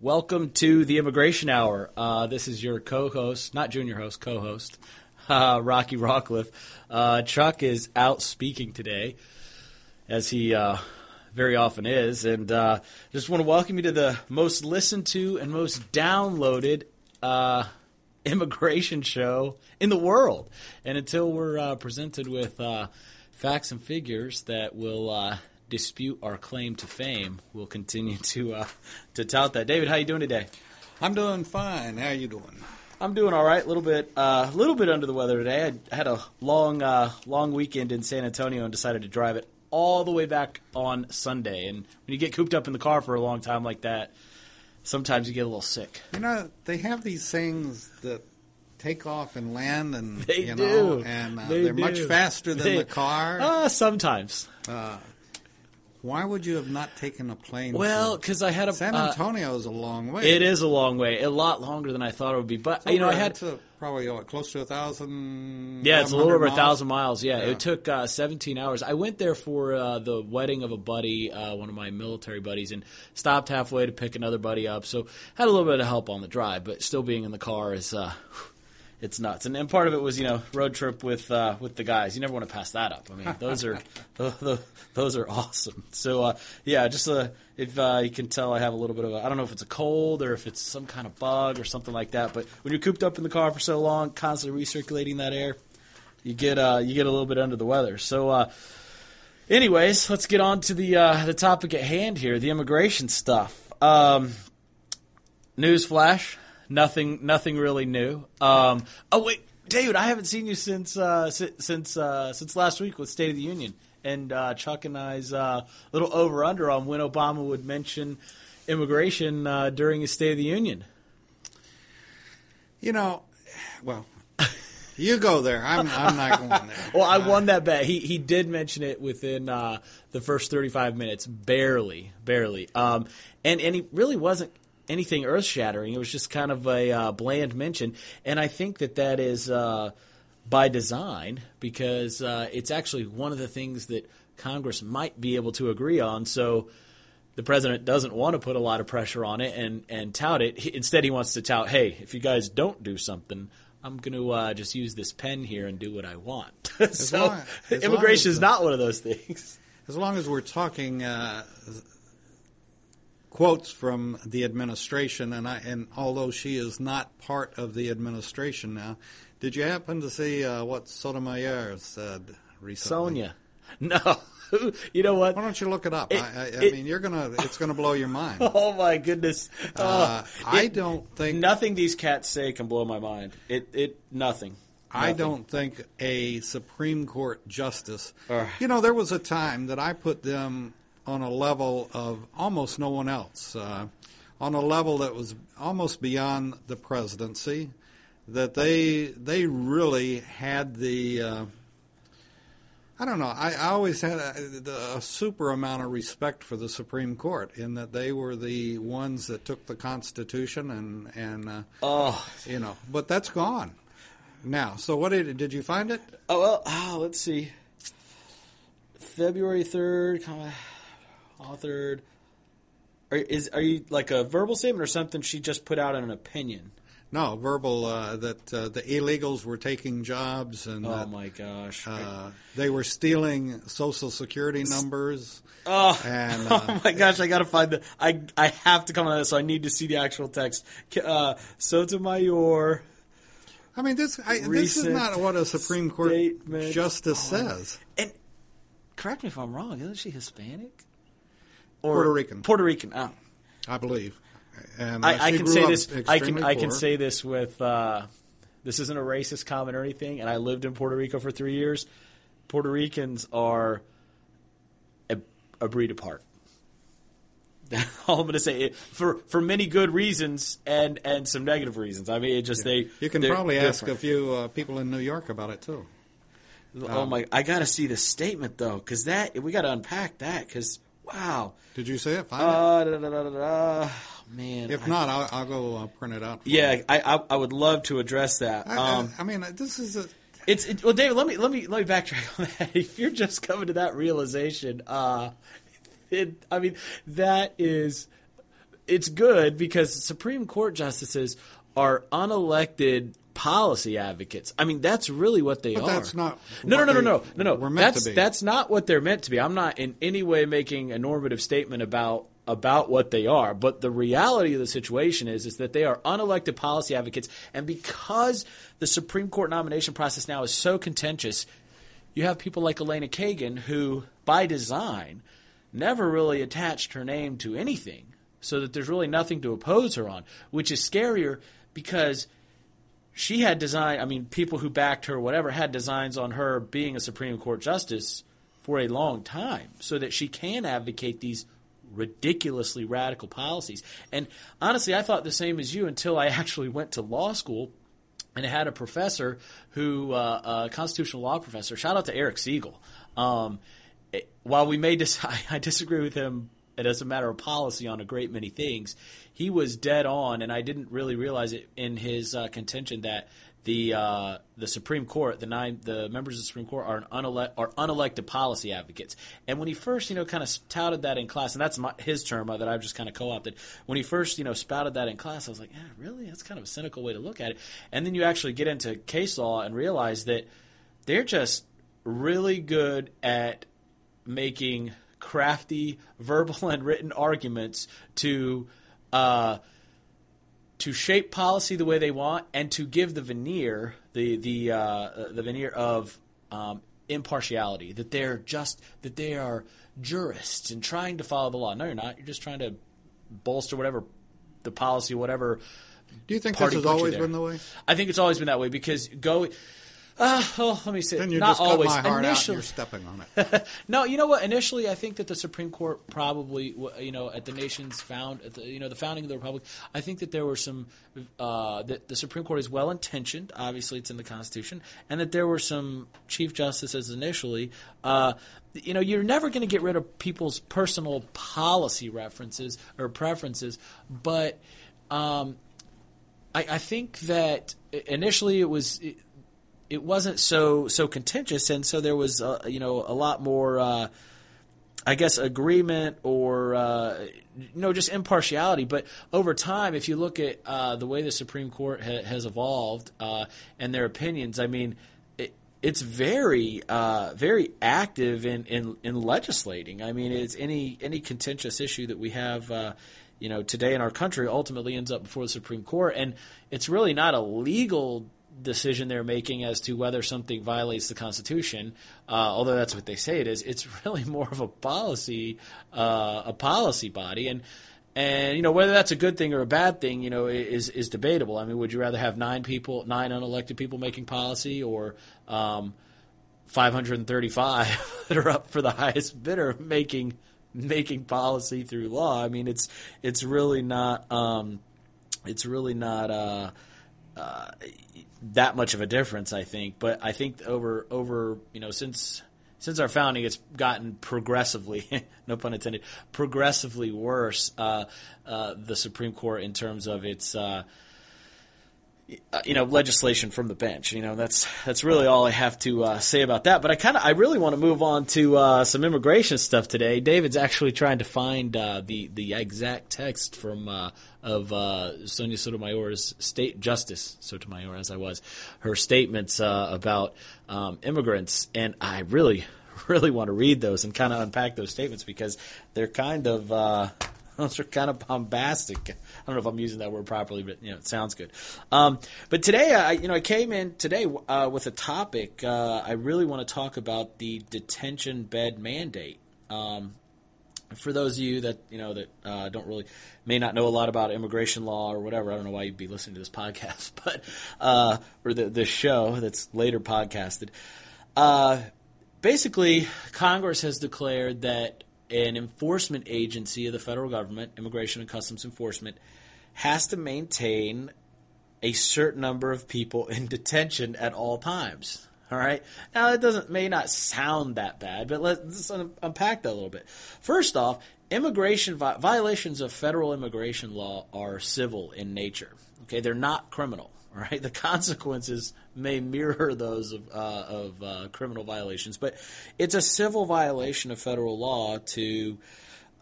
Welcome to the Immigration Hour. Uh, this is your co-host, not junior host, co-host, uh, Rocky Rockcliffe. Uh, Chuck is out speaking today, as he uh, very often is, and uh, just want to welcome you to the most listened to and most downloaded uh, immigration show in the world. And until we're presented with facts and figures that will dispute our claim to fame, we'll continue to uh, to tout that. David, how you doing today? I'm doing fine. How are you doing? I'm doing all right. A little bit, a uh, little bit under the weather today. I had a long, uh, long weekend in San Antonio and decided to drive it all the way back on Sunday. And when you get cooped up in the car for a long time like that, sometimes you get a little sick. You know, they have these things that take off and land, and they you do. know, and uh, they are much faster than they, the car. Uh, sometimes. Uh, why would you have not taken a plane? Well, because I had a San uh, Antonio is a long way. It is a long way, a lot longer than I thought it would be. But It's you know, I had a, probably what, close to a thousand. Yeah, it's a little over a thousand miles. Yeah, Yeah. it took uh, 17 hours. I went there for uh, the wedding of a buddy, uh, one of my military buddies, and stopped halfway to pick another buddy up. So had a little bit of help on the drive, but still being in the car is uh, it's nuts. And, and part of it was you know road trip with uh, with the guys. You never want to pass that up. I mean, those are those, those are awesome. So uh, yeah, just uh, if uh, you can tell, I have a little bit of a I don't know if it's a cold or if it's some kind of bug or something like that. But when you're cooped up in the car for so long, constantly recirculating that air you get uh, you get a little bit under the weather. So, uh, anyways, let's get on to the uh, the topic at hand here, the immigration stuff. Um, news flash, nothing nothing really new. Um, oh wait, David, I haven't seen you since uh, si- since uh, since last week with State of the Union and uh, Chuck and I's uh, little over under on when Obama would mention immigration uh, during his State of the Union. You know, well, you go there. I'm, I'm not going there. Well, I Uh, won that bet. He he did mention it within uh, the first 35 minutes, barely, barely. Um, and and he really wasn't anything earth shattering. It was just kind of a uh, bland mention, and I think that that is uh, by design because uh, it's actually one of the things that Congress might be able to agree on. So. The president doesn't want to put a lot of pressure on it and, and tout it. He, instead, he wants to tout, "Hey, if you guys don't do something, I'm going to uh, just use this pen here and do what I want." so long- immigration as is not one of those things. As long as we're talking uh, quotes from the administration, and I, and although she is not part of the administration now, did you happen to see uh, what Sotomayor said recently? Sonia, no, you know what? Why don't you look it up? It- I, I, I it- mean, you're gonna it's gonna blow your mind. Oh my goodness! Uh, Oh, I it- don't think nothing these cats say can blow my mind. It it nothing. I Nothing. don't think a Supreme Court justice. Ugh. You know, there was a time that I put them on a level of almost no one else, uh, on a level that was almost beyond the presidency. That they they really had the. Uh, I don't know. I, I always had a, a super amount of respect for the Supreme Court in that they were the ones that took the Constitution and and uh, Oh, you know. But that's gone now. So what did did you find it? oh well. Oh, let's see. February third, authored. Are, is are you like a verbal statement or something? She just put out an opinion. No, verbal uh, that uh, the illegals were taking jobs and Oh that, my gosh! uh, they were stealing social security numbers. Oh, And, oh uh, my gosh! I gotta find the. I I have to come on this, so I need to see the actual text. Uh, Sotomayor. I mean, this I, this is not what a Supreme Court statement justice says. And correct me if I'm wrong. Isn't she Hispanic? Puerto Rican. Puerto Rican. Oh. I believe. And I, I can say this. I can. extremely I can say this with. Uh, this isn't a racist comment or anything. And I lived in Puerto Rico for three years. Puerto Ricans are a, a breed apart. All I'm going to say for for many good reasons and and some negative reasons. I mean, it just they. You can probably ask a few uh, people in New York about it too. Oh Um, my! I got to see the statement though, because that we got to unpack that. Because wow, Did you see it? Find uh, da, da, da, da, da. man. If I- not, I'll, I'll go uh, print it out. Yeah. I, I I would love to address that. I, Um, I, I mean, this is a It's it, well, David. Let me let me let me backtrack on that. If you're just coming to that realization, uh, it, I mean, that is it's good because Supreme Court justices are unelected policy advocates. I mean, that's really what they But are. that's not No, no, no, no, no, no, no. were meant that's to be. that's not what they're meant to be. I'm not in any way making a normative statement about about what they are. But the reality of the situation is is that they are unelected policy advocates, and because the Supreme Court nomination process now is so contentious, you have people like Elena Kagan who, by design, never really attached her name to anything, so that there's really nothing to oppose her on, which is scarier because she had design. I mean, people who backed her, whatever, had designs on her being a Supreme Court justice for a long time, so that she can advocate these ridiculously radical policies. And honestly, I thought the same as you until I actually went to law school and had a professor who, uh, a constitutional law professor. Shout out to Eric Segall. Um, it- while we may dis- I, disagree with him as a matter of policy on a great many things, he was dead on, and I didn't really realize it in his uh, contention that the uh, the Supreme Court, the nine the members of the Supreme Court are are unelected policy advocates. And when he first, you know, kind of touted that in class, and that's my, his term uh, that I've just kind of co-opted. When he first, you know, spouted that in class, I was like, yeah, really? That's kind of a cynical way to look at it. And then you actually get into case law and realize that they're just really good at making crafty verbal and written arguments to uh, to shape policy the way they want and to give the veneer the the uh, the veneer of um, impartiality that they're just that they are jurists and trying to follow the law. No, you're not. You're just trying to bolster whatever the policy, whatever. Do you think this has always been the way? I think it's always been that way because go. Uh, well, let me say, Then you not just cut always. my heart out and Initially, you're stepping on it. no, you know what? Initially, I think that the Supreme Court probably, you know, at the nation's found, at the, you know, the founding of the republic, I think that there were some, uh, that the Supreme Court is well intentioned. Obviously, it's in the Constitution, and that there were some chief justices initially. Uh, you know, you're never going to get rid of people's personal policy references or preferences, but um, I, I think that initially it was. It, it wasn't so so contentious, and so there was uh, you know a lot more, uh, I guess, agreement or uh, you know just impartiality. But over time, if you look at uh, the way the Supreme Court ha- has evolved uh, and their opinions, I mean. It, it's very, uh, very active in, in, in legislating. I mean, it's any any contentious issue that we have, you know, today in our country ultimately ends up before the Supreme Court, and it's really not a legal decision they're making as to whether something violates the Constitution, uh, although that's what they say it is. It's really more of a policy, uh, a policy body, and and you know whether that's a good thing or a bad thing, you know, is is debatable. I mean, would you rather have nine people, nine unelected people making policy, or um, 535 that are up for the highest bidder making making policy through law? I mean, it's it's really not um, it's really not. Uh, uh, that much of a difference, I think. But I think over over you know since since our founding, it's gotten progressively, no pun intended, progressively worse. Uh, uh, the Supreme Court in terms of its. Uh, you know, legislation from the bench. You know, that's that's really all I have to uh, say about that. But I kind of, I really want to move on to uh, some immigration stuff today. David's actually trying to find uh, the the exact text from uh, of uh, Sonia Sotomayor's state justice Sotomayor, as I was, her statements about um, immigrants, and I really, really want to read those and kind of unpack those statements because they're kind of. Those are kind of bombastic. I don't know if I'm using that word properly, but you know, it sounds good. Um, but today, I you know, I came in today uh, with a topic. Uh, I really want to talk about the detention bed mandate. Um, for those of you that you know that uh, don't really may not know a lot about immigration law or whatever, I don't know why you'd be listening to this podcast, but uh, or the the show that's later podcasted. Uh, basically, Congress has declared that an enforcement agency of the federal government, Immigration and Customs Enforcement, has to maintain a certain number of people in detention at all times. All right. Now that doesn't may not sound that bad, but let's unpack that a little bit. First off, immigration violations of federal immigration law are civil in nature. Okay, they're not criminal. Right, the consequences may mirror those of, uh, of uh, criminal violations, but it's a civil violation of federal law to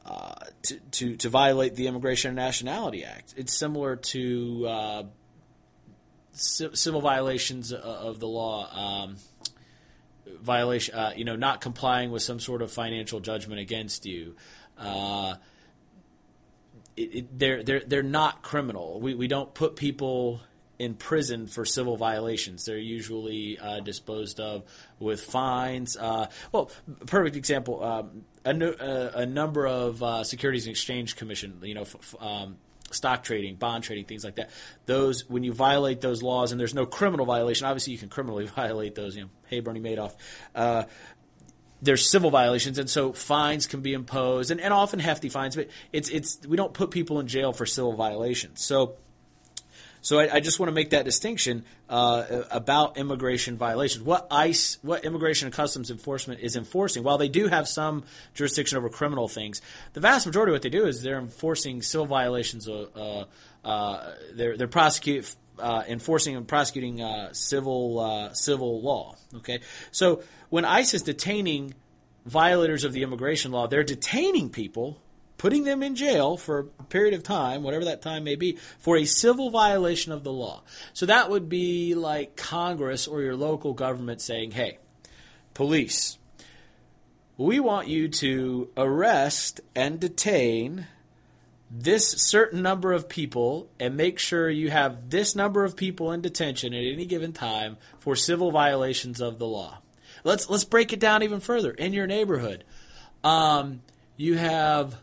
uh, to, to, to violate the Immigration and Nationality Act. It's similar to uh, civil violations of the law. Um, violation, uh, you know, not complying with some sort of financial judgment against you. Uh, it, it, they're they're they're not criminal. We we don't put people in prison for civil violations. They're usually uh, disposed of with fines. Uh, well, perfect example. Um, a, a, number of uh, Securities and Exchange Commission, you know, f- um, stock trading, bond trading, things like that. Those when you violate those laws, and there's no criminal violation. Obviously, you can criminally violate those. You know, hey, Bernie Madoff. Uh, there's civil violations, and so fines can be imposed, and, and often hefty fines. But it's it's we don't put people in jail for civil violations. So so I, I just want to make that distinction uh, about immigration violations. What ICE, what Immigration and Customs Enforcement is enforcing, while they do have some jurisdiction over criminal things, the vast majority of what they do is they're enforcing civil violations. Uh, uh, they're they're prosecute. Uh, enforcing and prosecuting uh, civil uh, civil law. Okay, so when ICE is detaining violators of the immigration law, they're detaining people putting them in jail for a period of time, whatever that time may be, for a civil violation of the law. So that would be like Congress or your local government saying, hey, police, we want you to arrest and detain this certain number of people and make sure you have this number of people in detention at any given time for civil violations of the law. Let's let's break it down even further. In your neighborhood, um, you have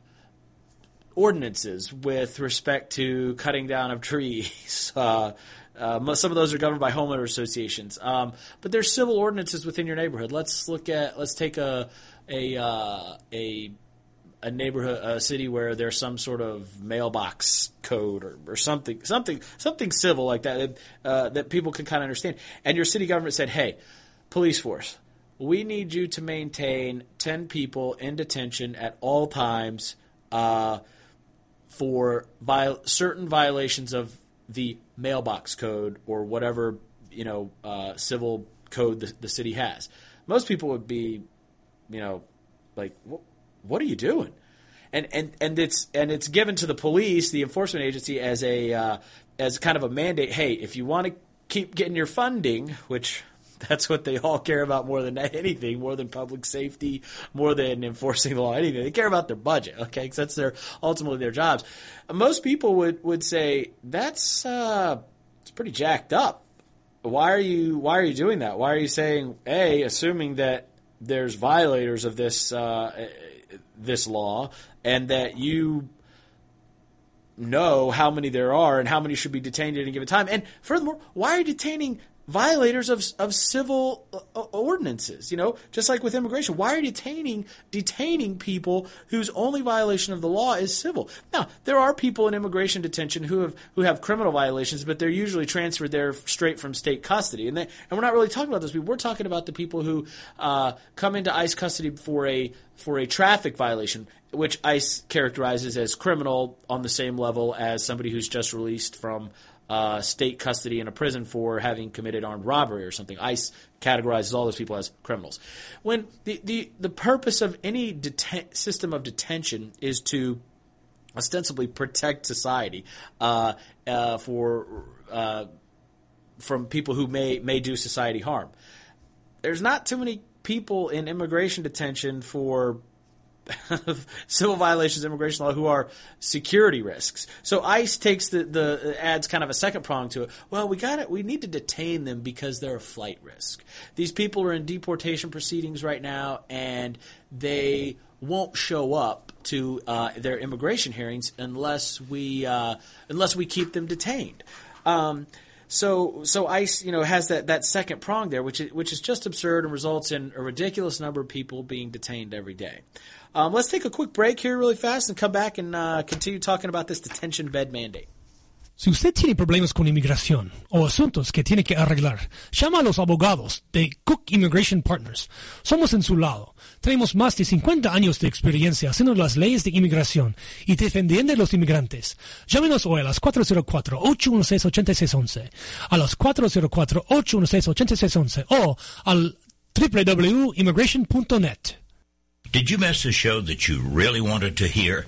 ordinances with respect to cutting down of trees. Uh, uh, some of those are governed by homeowner associations, um, but there's civil ordinances within your neighborhood. Let's look at let's take a a uh, a a neighborhood, a city where there's some sort of mailbox code or, or something, something, something civil like that uh, that people can kind of understand. And your city government said, "Hey, police force, we need you to maintain ten people in detention at all times." Uh, for viol- certain violations of the mailbox code or whatever you know uh, civil code the, the, city has. Most people would be, you know, like, what are you doing? And and and it's and it's given to the police, the enforcement agency, as a uh, as kind of a mandate. Hey, if you want to keep getting your funding, which that's what they all care about more than anything, more than public safety, more than enforcing the law, anything. They care about their budget, okay? Because that's their ultimately their jobs. Most people would would say that's uh, it's pretty jacked up. Why are you Why are you doing that? Why are you saying a assuming that there's violators of this uh, this law and that you know how many there are and how many should be detained at any given time. And furthermore, why are you detaining violators of, of civil uh, uh, ordinances. You know, just like with immigration, why are you detaining detaining people whose only violation of the law is civil? Now, there are people in immigration detention who have who have criminal violations, but they're usually transferred there straight from state custody. And they, and we're not really talking about those people. We're talking about the people who uh, come into ICE custody for a for a traffic violation. Which ICE characterizes as criminal on the same level as somebody who's just released from uh, state custody in a prison for having committed armed robbery or something. ICE categorizes all those people as criminals. When the, the, the purpose of any deten- system of detention is to ostensibly protect society uh, uh, for uh, from people who may may do society harm. There's not too many people in immigration detention for civil violations, immigration law, who are security risks. So ICE takes the, the adds kind of a second prong to it. Well, we got it. We need to detain them because they're a flight risk. These people are in deportation proceedings right now, and they won't show up to uh, their immigration hearings unless we uh, unless we keep them detained. Um, so so ICE, you know, has that, that second prong there, which is, which is just absurd and results in a ridiculous number of people being detained every day. Um, let's take a quick break here really fast and come back and uh, continue talking about this detention bed mandate. Si usted tiene problemas con inmigración o asuntos que tiene que arreglar, llama a los abogados de Cook Immigration Partners. Somos en su lado. Tenemos más de 50 años de experiencia haciendo las leyes de inmigración y defendiendo a los inmigrantes. Llámenos hoy a las 404-816-8611, a las 404-816-8611 o al www.immigration.net. Did you miss a show that you really wanted to hear?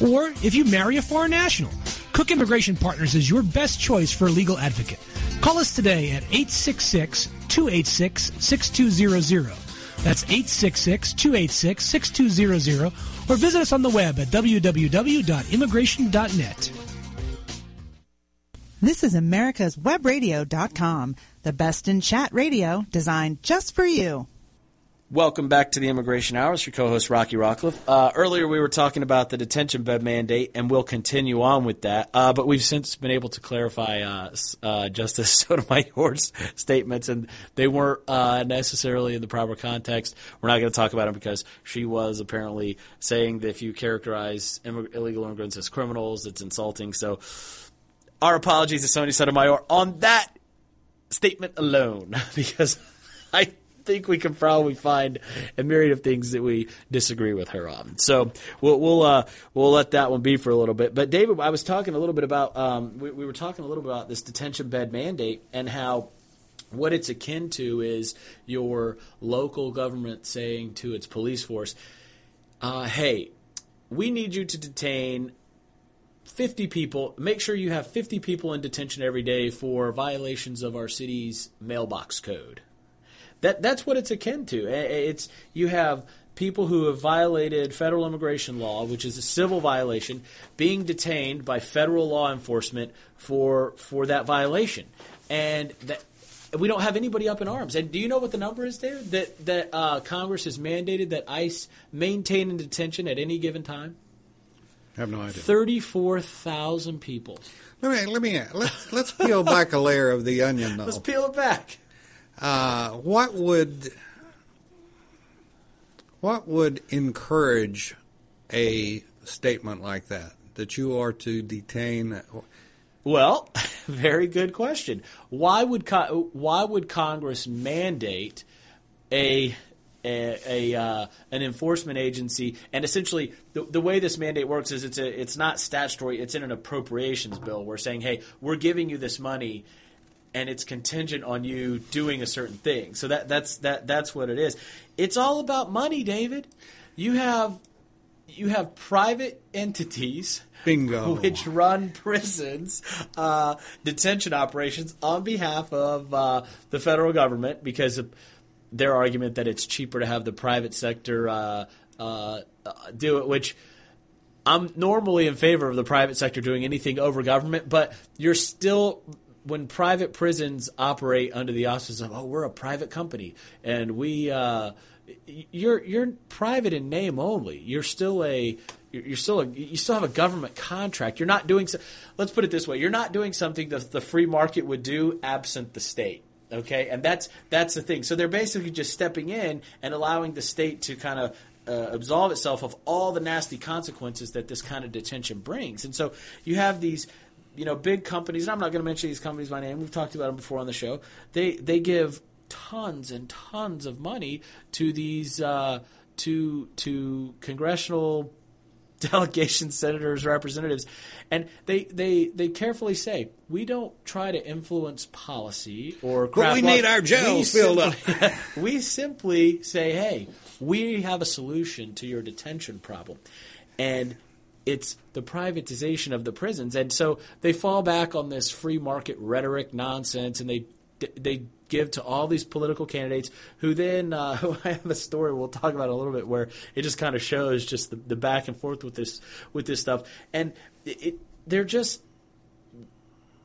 or if you marry a foreign national, Kuck Immigration Partners is your best choice for a legal advocate. Call us today at 866-286-6200. That's 866-286-6200 or visit us on the web at www.immigration.net. This is America's Webradio.com, the best in chat radio designed just for you. Welcome back to the Immigration Hours. Your co-host Rocky Rockcliffe. Uh, earlier, we were talking about the detention bed mandate, and we'll continue on with that. Uh, but we've since been able to clarify uh, uh Justice Sotomayor's statements, and they weren't uh, necessarily in the proper context. We're not going to talk about them because she was apparently saying that if you characterize immig- illegal immigrants as criminals, it's insulting. So, our apologies to Sonia Sotomayor on that statement alone, because I think we can probably find a myriad of things that we disagree with her on. So we'll we'll uh, we'll let that one be for a little bit. But David, I was talking a little bit about um, we, we were talking a little bit about this detention bed mandate and how what it's akin to is your local government saying to its police force, uh, "Hey, we need you to detain." 50 people, make sure you have 50 people in detention every day for violations of our city's mailbox code. That that's what it's akin to. It's you have people who have violated federal immigration law, which is a civil violation, being detained by federal law enforcement for for that violation, and that we don't have anybody up in arms. And do you know what the number is there that that uh, Congress has mandated that ICE maintain in detention at any given time? I have no idea. Thirty-four thousand people. Let me let me let's let's peel back a layer of the onion. Though. Let's peel it back. Uh, what would what would encourage a statement like that that you are to detain? Well, very good question. Why would why would Congress mandate a a, a uh, an enforcement agency, and essentially the, the way this mandate works is it's a it's not statutory. It's in an appropriations bill. We're saying, hey, we're giving you this money, and it's contingent on you doing a certain thing. So that that's that that's what it is. It's all about money, David. You have you have private entities Bingo. which run prisons, uh, detention operations on behalf of uh, the federal government because of their argument that it's cheaper to have the private sector uh, uh do it, which. I'm normally in favor of the private sector doing anything over government, but you're still when private prisons operate under the auspices of oh we're a private company and we uh, you're you're private in name only. You're still a you're still a, you still have a government contract. You're not doing so, let's put it this way you're not doing something that the free market would do absent the state okay? And that's that's the thing. So they're basically just stepping in and allowing the state to kind of uh, absolve itself of all the nasty consequences that this kind of detention brings. And so you have these you know, big companies, and I'm not going to mention these companies by name. We've talked about them before on the show. They they give tons and tons of money to these uh, to to congressional delegations, senators, representatives, and they they they carefully say we don't try to influence policy or. But we need our jails filled up. we simply say, hey, we have a solution to your detention problem, and it's the privatization of the prisons, and so they fall back on this free market rhetoric nonsense, and they they give to all these political candidates who then uh, I have a story we'll talk about a little bit where it just kind of shows just the, the, back and forth with this with this stuff, and it, they're just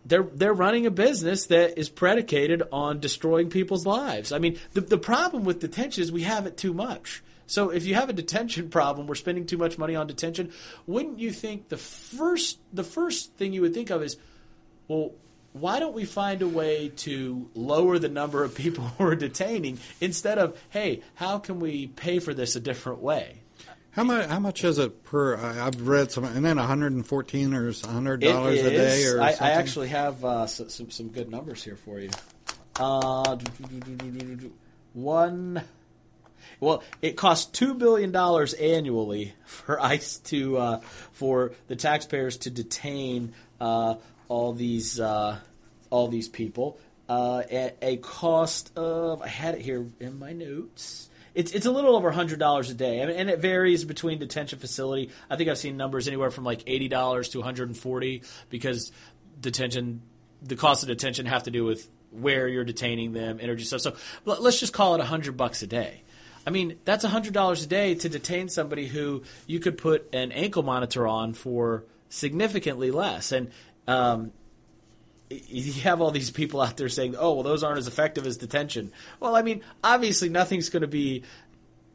they're they're running a business that is predicated on destroying people's lives. I mean, the the problem with detention is we have it too much. So if you have a detention problem, we're spending too much money on detention. Wouldn't you think the first the first thing you would think of is, well, why don't we find a way to lower the number of people we're detaining instead of, hey, how can we pay for this a different way? How much? How much is it per? I've read some, and then 114 or hundred dollars a day, or I. I actually have uh, some, some some good numbers here for you. Uh, one. Well, it costs two billion dollars annually for ICE to uh, for the taxpayers to detain uh, all these uh, all these people uh, at a cost of I had it here in my notes. It's it's a little over hundred dollars a day, I mean, and it varies between detention facility. I think I've seen numbers anywhere from like eighty dollars to one hundred and forty because detention, the cost of detention have to do with where you're detaining them, energy stuff. So let- let's just call it a hundred bucks a day. I mean, that's hundred dollars a day to detain somebody who you could put an ankle monitor on for significantly less. And um, you have all these people out there saying, "Oh, well, those aren't as effective as detention." Well, I mean, obviously, nothing's going to be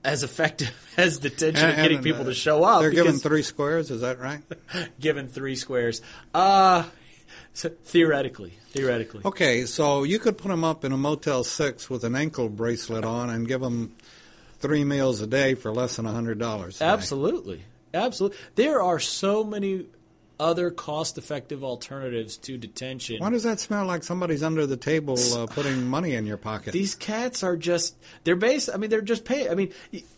as effective as detention And- and getting people uh, to show up. They're given three squares. Is that right? given three squares. Uh so theoretically, theoretically. Okay, so you could put them up in a Motel Six with an ankle bracelet on and give them three meals a day for less than hundred dollars. Absolutely. Absolutely. There are so many other cost-effective alternatives to detention. Why does that smell like somebody's under the table uh, putting money in your pocket? These cats are just they're based I mean they're just pay I mean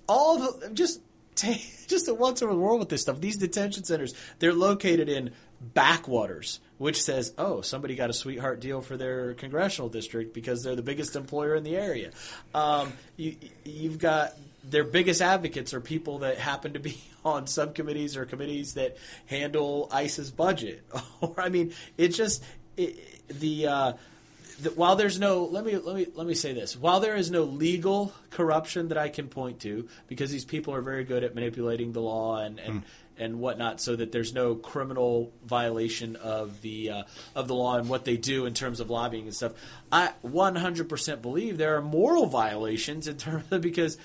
all of the, just take just at once over the world with this stuff. These detention centers, they're located in backwaters, which says, "Oh, somebody got a sweetheart deal for their congressional district because they're the biggest employer in the area." Um, you, you've got their biggest advocates are people that happen to be on subcommittees or committees that handle ICE's budget. or I mean, it just it, the. Uh, the, while there's no let me let me let me say this while there is no legal corruption that I can point to because these people are very good at manipulating the law and and, and whatnot so that there's no criminal violation of the uh, of the law and what they do in terms of lobbying and stuff I 100% believe there are moral violations in terms of because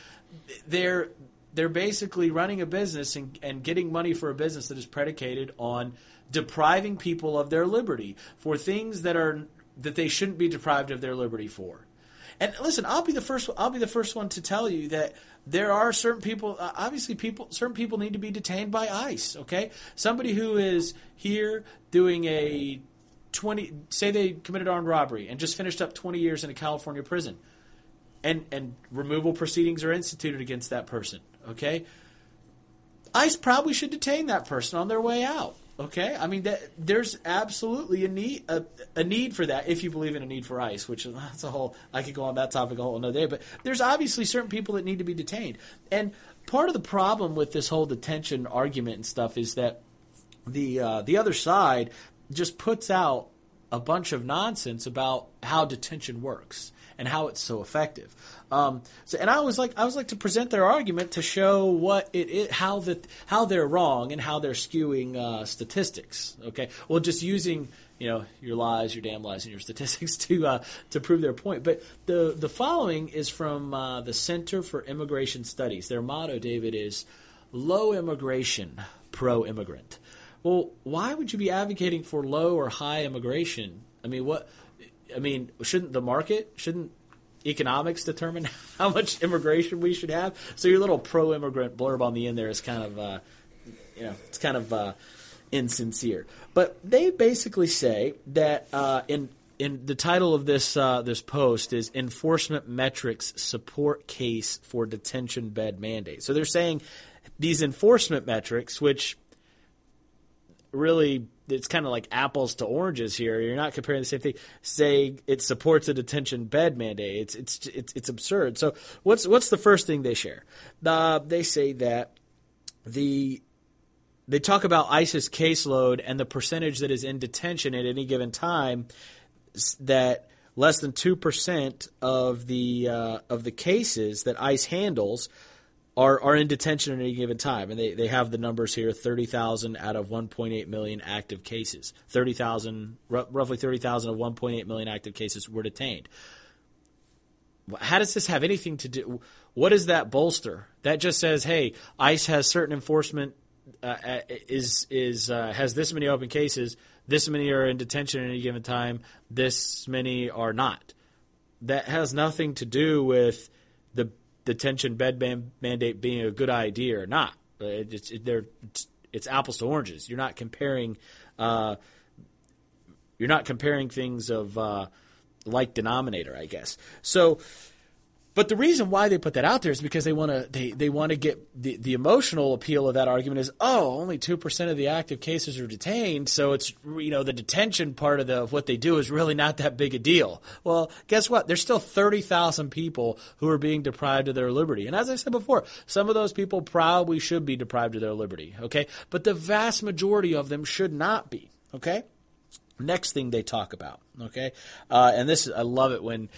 they're they're basically running a business and, and getting money for a business that is predicated on depriving people of their liberty for things that are that they shouldn't be deprived of their liberty for. And listen, I'll be the first. I'll be the first one to tell you that there are certain people. uh, Obviously, people. Certain people need to be detained by ICE. Okay, somebody who is here doing a twenty. Say they committed armed robbery and just finished up twenty years in a California prison, and and removal proceedings are instituted against that person. Okay, ICE probably should detain that person on their way out. Okay, I mean that there's absolutely a need a, a need for that if you believe in a need for ICE, which that's a whole. I could go on that topic a whole another day, but there's obviously certain people that need to be detained, and part of the problem with this whole detention argument and stuff is that the uh, the other side just puts out a bunch of nonsense about how detention works and how it's so effective. Um, so, and I always like I always like to present their argument to show what it, it how that how they're wrong and how they're skewing uh, statistics. Okay, well, just using you know your lies, your damn lies, and your statistics to uh, to prove their point. But the the following is from uh, the Center for Immigration Studies. Their motto, David, is low immigration, pro immigrant. Well, why would you be advocating for low or high immigration? I mean, what? I mean, shouldn't the market, shouldn't economics determine how much immigration we should have? So your little pro-immigrant blurb on the end there is kind of, uh, you know, it's kind of uh, insincere. But they basically say that uh, in in the title of this uh, this post is enforcement metrics support case for detention bed mandate. So they're saying these enforcement metrics, which really it's kind of like apples to oranges here. You're not comparing the same thing. Say it supports a detention bed mandate. It's it's it's, it's absurd. So what's what's the first thing they share? They say that the they talk about ICE's caseload and the percentage that is in detention at any given time. That less than two percent of the uh, of the cases that ICE handles are, are in detention at any given time. And they, they have the numbers here 30,000 out of 1.8 million active cases. 30,000, r- roughly 30,000 of 1.8 million active cases were detained. How does this have anything to do? What does that bolster? That just says, hey, ICE has certain enforcement, uh, uh, is, is, uh, has this many open cases, this many are in detention at any given time, this many are not. That has nothing to do with detention bed man- mandate being a good idea or not. It's, it, they're, it's, it's apples to oranges. You're not comparing. Uh, you're not comparing things of uh, like denominator, I guess. So but the reason why they put that out there is because they want to they, they want to get the, the emotional appeal of that argument is oh only two percent of the active cases are detained so it's you know the detention part of the of what they do is really not that big a deal. Well, guess what? There's still thirty thousand people who are being deprived of their liberty, and as I said before, some of those people probably should be deprived of their liberty. Okay, but the vast majority of them should not be. Okay. Next thing they talk about. Okay, uh, and this I love it when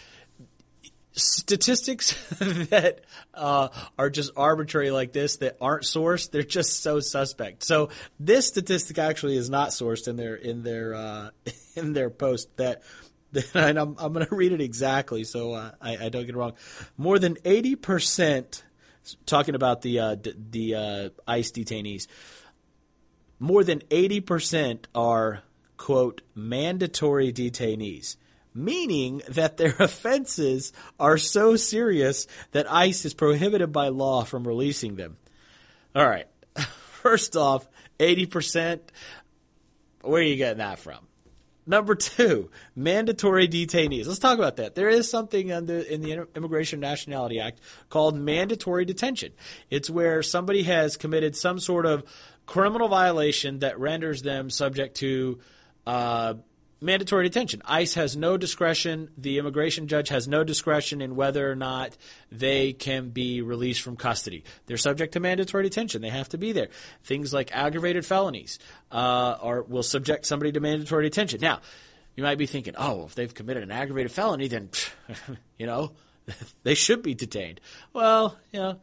statistics that uh, are just arbitrary like this that aren't sourced they're just so suspect. So this statistic actually is not sourced in their in their uh, in their post that and I'm, I'm going to read it exactly so uh, I, I, don't get it wrong. More than 80% talking about the uh, d- the uh, ICE detainees more than 80% are quote mandatory detainees meaning that their offenses are so serious that ICE is prohibited by law from releasing them. All right. First off, 80%. Where are you getting that from? Number two, mandatory detainees. Let's talk about that. There is something in the, in the Immigration Nationality Act called mandatory detention. It's where somebody has committed some sort of criminal violation that renders them subject to uh, mandatory detention. ICE has no discretion. The immigration judge has no discretion in whether or not they can be released from custody. They're subject to mandatory detention. They have to be there. Things like aggravated felonies uh, are will subject somebody to mandatory detention. Now, you might be thinking, oh, if they've committed an aggravated felony, then you know they should be detained. Well, you know,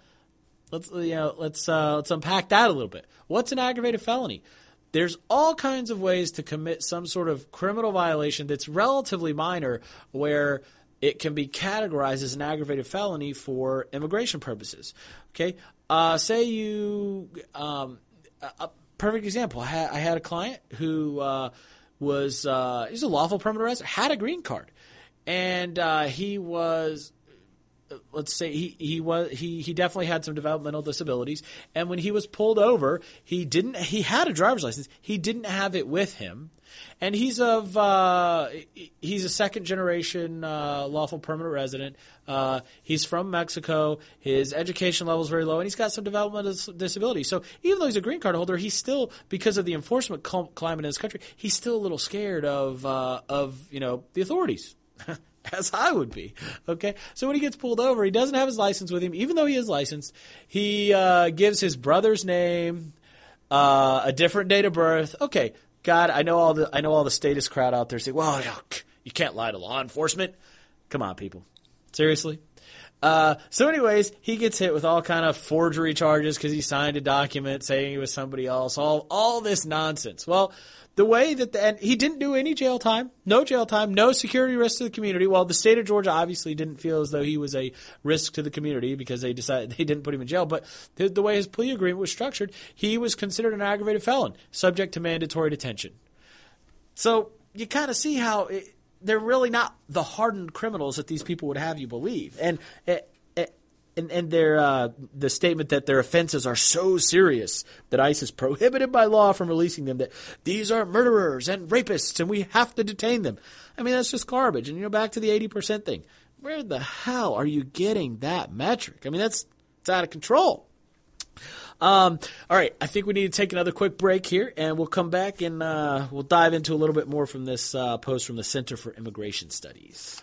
let's you know let's uh, let's unpack that a little bit. What's an aggravated felony? There's all kinds of ways to commit some sort of criminal violation that's relatively minor where it can be categorized as an aggravated felony for immigration purposes. Okay, uh, say you um, a, perfect example. I had, a client who uh, was uh, he's a lawful permanent resident, had a green card, and uh, he was let's say he, he was he, he definitely had some developmental disabilities. And when he was pulled over he didn't he had a driver's license. He didn't have it with him. And he's of uh, he's a second generation uh, lawful permanent resident. Uh, he's from Mexico. His education level is very low and he's got some developmental disability so even though he's a green card holder he's still because of the enforcement climate in this country he's still a little scared of uh, of you know the authorities as I would be. Okay, so when he gets pulled over, he doesn't have his license with him, even though he is licensed. He uh, gives his brother's name, uh, a different date of birth. Okay, God, I know all the I know all the statist crowd out there say, "Well, you can't lie to law enforcement." Come on, people, seriously. Uh, so, anyways, he gets hit with all kind of forgery charges because he signed a document saying he was somebody else. All all this nonsense. Well, the way that the, and he didn't do any jail time, no jail time, no security risk to the community. Well, the state of Georgia obviously didn't feel as though he was a risk to the community because they decided they didn't put him in jail. But the, the way his plea agreement was structured, he was considered an aggravated felon, subject to mandatory detention. So you kind of see how it, they're really not the hardened criminals that these people would have you believe. And eh, and, and their uh, the statement that their offenses are so serious that ICE is prohibited by law from releasing them. That these are murderers and rapists, and we have to detain them. I mean, that's just garbage. And you know, back to the eighty percent thing. Where the hell are you getting that metric? I mean, that's it's out of control. Um, all right, I think we need to take another quick break here, and we'll come back and uh, we'll dive into a little bit more from this uh, post from the Center for Immigration Studies.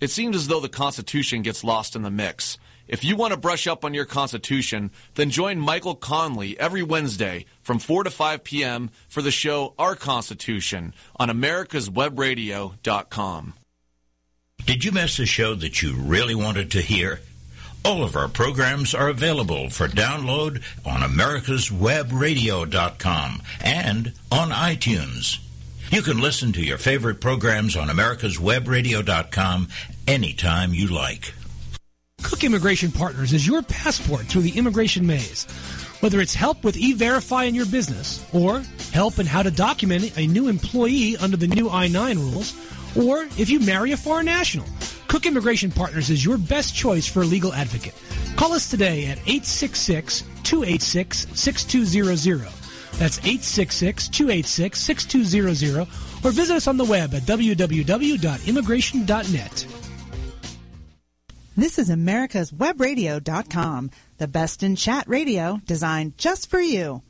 it seems as though the Constitution gets lost in the mix. If you want to brush up on your Constitution, then join Michael Conley every Wednesday from 4 to 5 p.m. for the show Our Constitution on americaswebradio.com. Did you miss a show that you really wanted to hear? All of our programs are available for download on americaswebradio.com and on iTunes. You can listen to your favorite programs on americaswebradio.com anytime you like. Kuck Immigration Partners is your passport through the immigration maze. Whether it's help with e-verify in your business, or help in how to document a new employee under the new I-9 rules, or if you marry a foreign national, Kuck Immigration Partners is your best choice for a legal advocate. Call us today at 866-286-6200. That's 866-286-6200 or visit us on the web at www.immigration.net. This is America's Webradio.com, the best in chat radio designed just for you.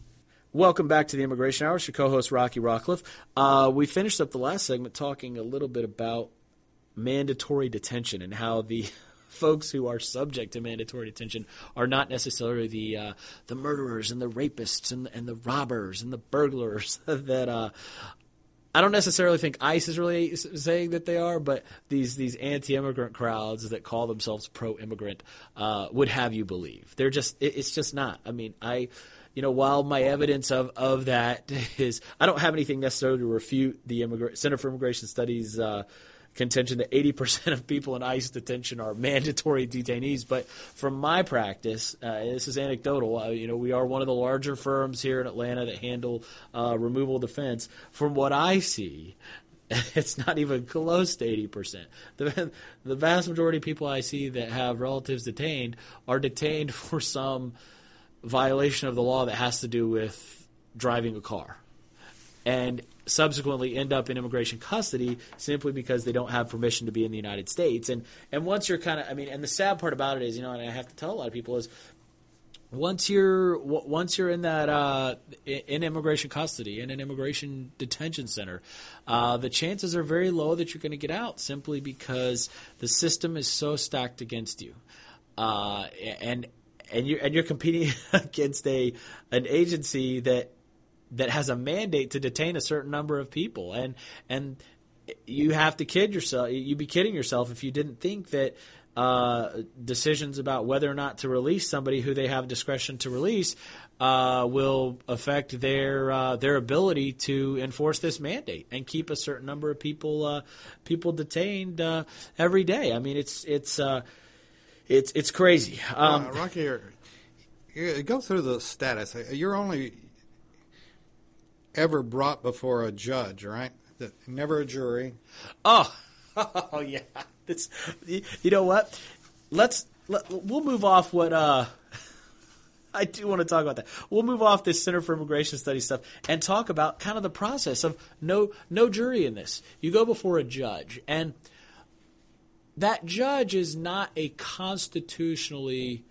Welcome back to the Immigration Hour. It's your co-host Rocky Rockcliffe. Uh, we finished up the last segment talking a little bit about mandatory detention and how the folks who are subject to mandatory detention are not necessarily the uh, the murderers and the rapists and, and the robbers and the burglars that uh, I don't necessarily think ICE is really saying that they are, but these these anti-immigrant crowds that call themselves pro-immigrant uh, would have you believe they're just it, it's just not. I mean, I you know while my evidence of of that is I don't have anything necessarily to refute the Immigra- Center for Immigration Studies. Uh, contention that 80% of people in ICE detention are mandatory detainees. But from my practice, uh, this is anecdotal. Uh, you know, we are one of the larger firms here in Atlanta that handle uh, removal defense. From what I see, it's not even close to 80%. The, the vast majority of people I see that have relatives detained are detained for some violation of the law that has to do with driving a car. And subsequently end up in immigration custody simply because they don't have permission to be in the United States. And and once you're kind of, I mean, and the sad part about it is, you know, and I have to tell a lot of people is once you're once you're in that uh, in immigration custody in an immigration detention center, uh, the chances are very low that you're going to get out simply because the system is so stacked against you, uh, and and you and you're competing against a an agency that that has a mandate to detain a certain number of people, and and you have to kid yourself. You'd be kidding yourself if you didn't think that uh, decisions about whether or not to release somebody who they have discretion to release uh, will affect their uh, their ability to enforce this mandate and keep a certain number of people uh, people detained uh, every day. I mean, it's it's uh, it's it's crazy. Um, Rocky, go through the status. You're only ever brought before a judge, right? Never a jury. Oh, oh yeah. It's, you know what? Let's let, we'll move off what uh, I do want to talk about that. We'll move off this Center for Immigration Studies stuff and talk about kind of the process of no no jury in this. You go before a judge, and that judge is not a constitutionally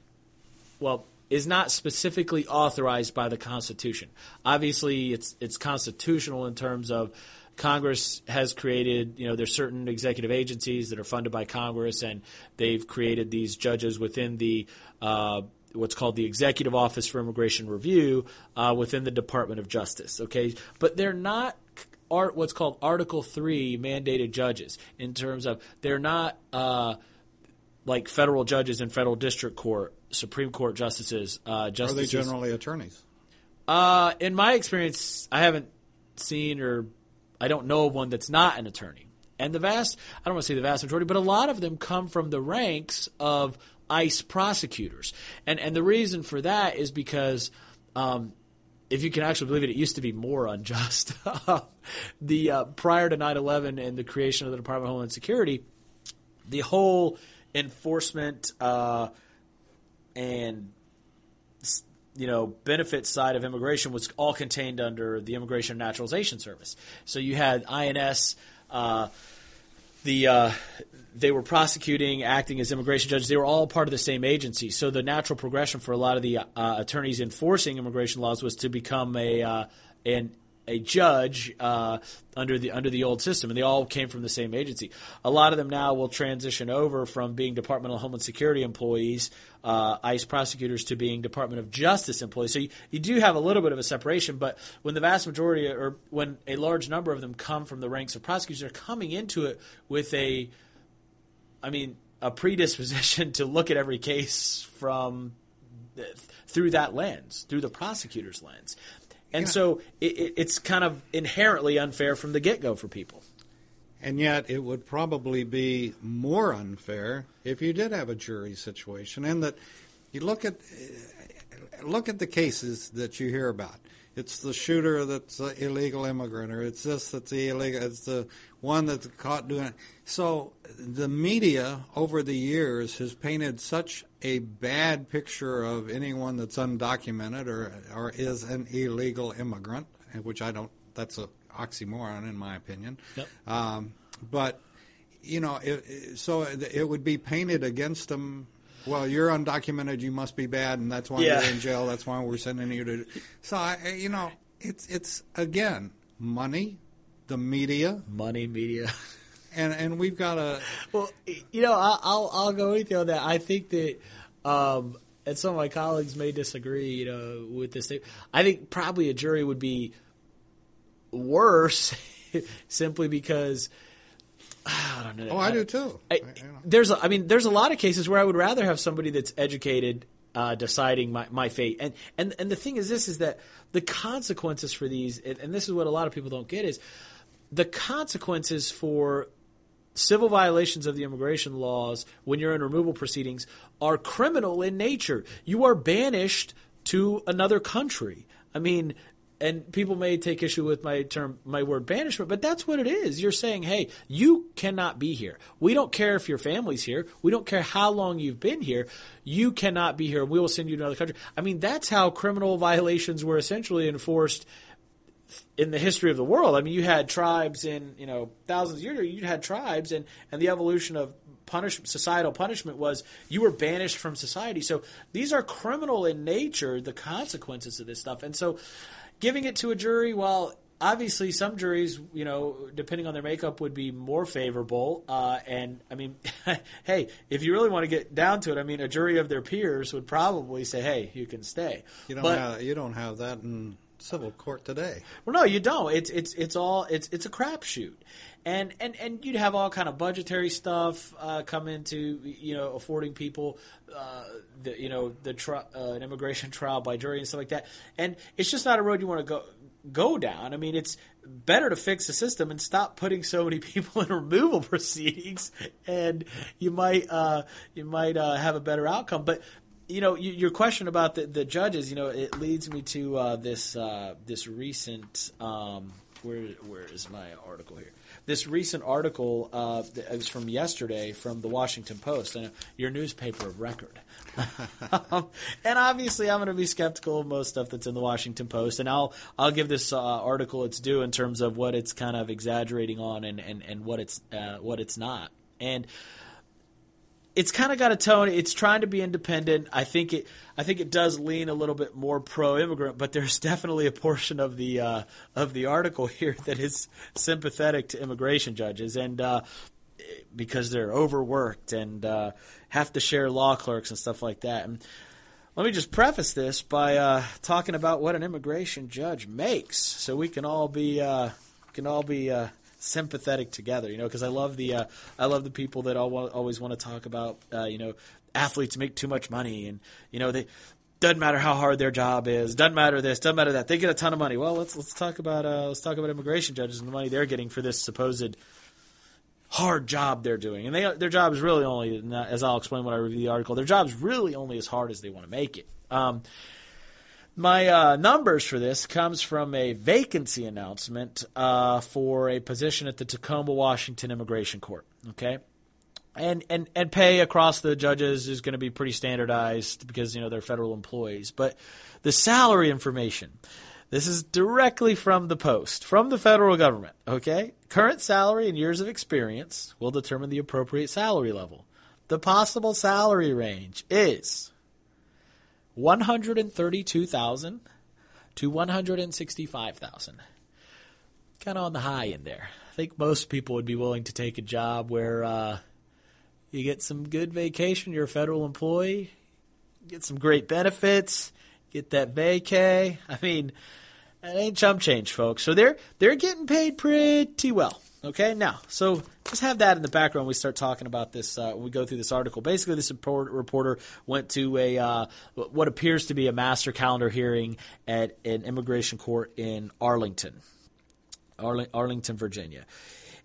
well is not specifically authorized by the Constitution. Obviously, it's it's constitutional in terms of Congress has created, you know, there's certain executive agencies that are funded by Congress, and they've created these judges within the uh, what's called the Executive Office for Immigration Review uh, within the Department of Justice. Okay, but they're not art what's called Article Three mandated judges in terms of they're not. Uh, like federal judges in federal district court, Supreme Court justices. Uh, justices. Are they generally attorneys? Uh, in my experience, I haven't seen or I don't know of one that's not an attorney. And the vast, I don't want to say the vast majority, but a lot of them come from the ranks of ICE prosecutors. And and the reason for that is because um, if you can actually believe it, it used to be more unjust. the uh, prior to 9/11 and the creation of the Department of Homeland Security, the whole enforcement uh, and you know benefit side of immigration was all contained under the Immigration and Naturalization Service. So you had INS. Uh, the uh, they were prosecuting, acting as immigration judges. They were all part of the same agency. So the natural progression for a lot of the uh, attorneys enforcing immigration laws was to become a uh, an a judge uh, under the under the old system, and they all came from the same agency. A lot of them now will transition over from being Department of Homeland Security employees, uh, ICE prosecutors, to being Department of Justice employees. So you, you do have a little bit of a separation, but when the vast majority, or when a large number of them come from the ranks of prosecutors, they're coming into it with a, I mean, a predisposition to look at every case from through that lens, through the prosecutor's lens. And yeah. so it, it, it's kind of inherently unfair from the get go for people. And yet, it would probably be more unfair if you did have a jury situation, and that you look at look at the cases that you hear about. It's the shooter that's an illegal immigrant, or it's this that's the illegal. It's the one that's caught doing it. So the media over the years has painted such a bad picture of anyone that's undocumented or or is an illegal immigrant, which I don't. That's a oxymoron in my opinion. Yep. Um, but you know, it, so it would be painted against them. Well, you're undocumented. You must be bad, and that's why yeah. you're in jail. That's why we're sending you to. So I, you know, it's it's again money, the media, money, media, and and we've got a. Well, you know, I'll I'll go with you on that. I think that. Um, and some of my colleagues may disagree, you know, with this. I think probably a jury would be worse simply because I don't know. Oh, I, I do too. I, there's, a, I mean, there's a lot of cases where I would rather have somebody that's educated uh, deciding my, my fate. And, and and the thing is, this is that the consequences for these, and this is what a lot of people don't get, is the consequences for civil violations of the immigration laws when you're in removal proceedings are criminal in nature. You are banished to another country. I mean, and people may take issue with my term, my word banishment, but that's what it is. You're saying, hey, you cannot be here. We don't care if your family's here. We don't care how long you've been here. You cannot be here. We will send you to another country. I mean, that's how criminal violations were essentially enforced in the history of the world. I mean, you had tribes in, you know, thousands of years ago, you had tribes and, and the evolution of societal punishment was you were banished from society. So these are criminal in nature, the consequences of this stuff. And so, giving it to a jury, well, obviously some juries, you know, depending on their makeup, would be more favorable. Uh, and I mean, hey, if you really want to get down to it, I mean, a jury of their peers would probably say, "Hey, you can stay." You don't but, have you don't have that in civil court today. Well, no, you don't. It's it's it's all it's it's a crapshoot. And, and and you'd have all kind of budgetary stuff uh, come into you know affording people uh, the you know the tri- uh, an immigration trial by jury and stuff like that. And it's just not a road you want to go go down. I mean, it's better to fix the system and stop putting so many people in removal proceedings, and you might uh, you might uh, have a better outcome. But you know, your question about the, the judges, you know, it leads me to uh, this uh, this recent. Um, where where is my article here? This recent article uh, it was from yesterday from the Washington Post, and your newspaper of record. um, and obviously, I'm going to be skeptical of most stuff that's in the Washington Post, and I'll I'll give this uh, article its due in terms of what it's kind of exaggerating on and and, and what it's uh, what it's not. And it's kind of got a tone. It's trying to be independent. I think it. I think it does lean a little bit more pro-immigrant, but there's definitely a portion of the uh, of the article here that is sympathetic to immigration judges, and uh, because they're overworked and uh, have to share law clerks and stuff like that. And let me just preface this by uh, talking about what an immigration judge makes, so we can all be uh, can all be uh, sympathetic together, you know, because I love the uh, I love the people that always want to talk about, uh, you know, athletes make too much money, and you know they doesn't matter how hard their job is, doesn't matter this, doesn't matter that, they get a ton of money. Well, let's let's talk about uh, let's talk about immigration judges and the money they're getting for this supposed hard job they're doing, and they their job is really only, as I'll explain when I review the article, their job is really only as hard as they want to make it. Um, my uh, numbers for this comes from a vacancy announcement uh, for a position at the Tacoma, Washington Immigration Court. Okay, and and and pay across the judges is going to be pretty standardized because you know they're federal employees. But the salary information, this is directly from the Post, from the federal government. Okay, current salary and years of experience will determine the appropriate salary level. The possible salary range is 132,000 to 165,000. Kind of on the high end there. I think most people would be willing to take a job where uh, you get some good vacation, you're a federal employee, get some great benefits, get that vacay. I mean, it ain't chump change, folks. So they're they're getting paid pretty well. Okay, now, so just have that in the background. We start talking about this. Uh, we go through this article. Basically, this report, reporter went to a uh, what appears to be a master calendar hearing at an immigration court in Arlington, Arling, Arlington, Virginia.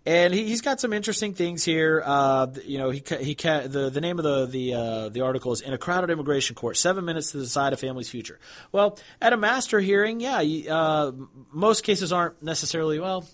And he, has got some interesting things here. Uh, you know, he he the the name of the the uh, the article is "In a Crowded Immigration Court: Seven Minutes to Decide a Family's Future." Well, at a master hearing, yeah, uh, most cases aren't necessarily well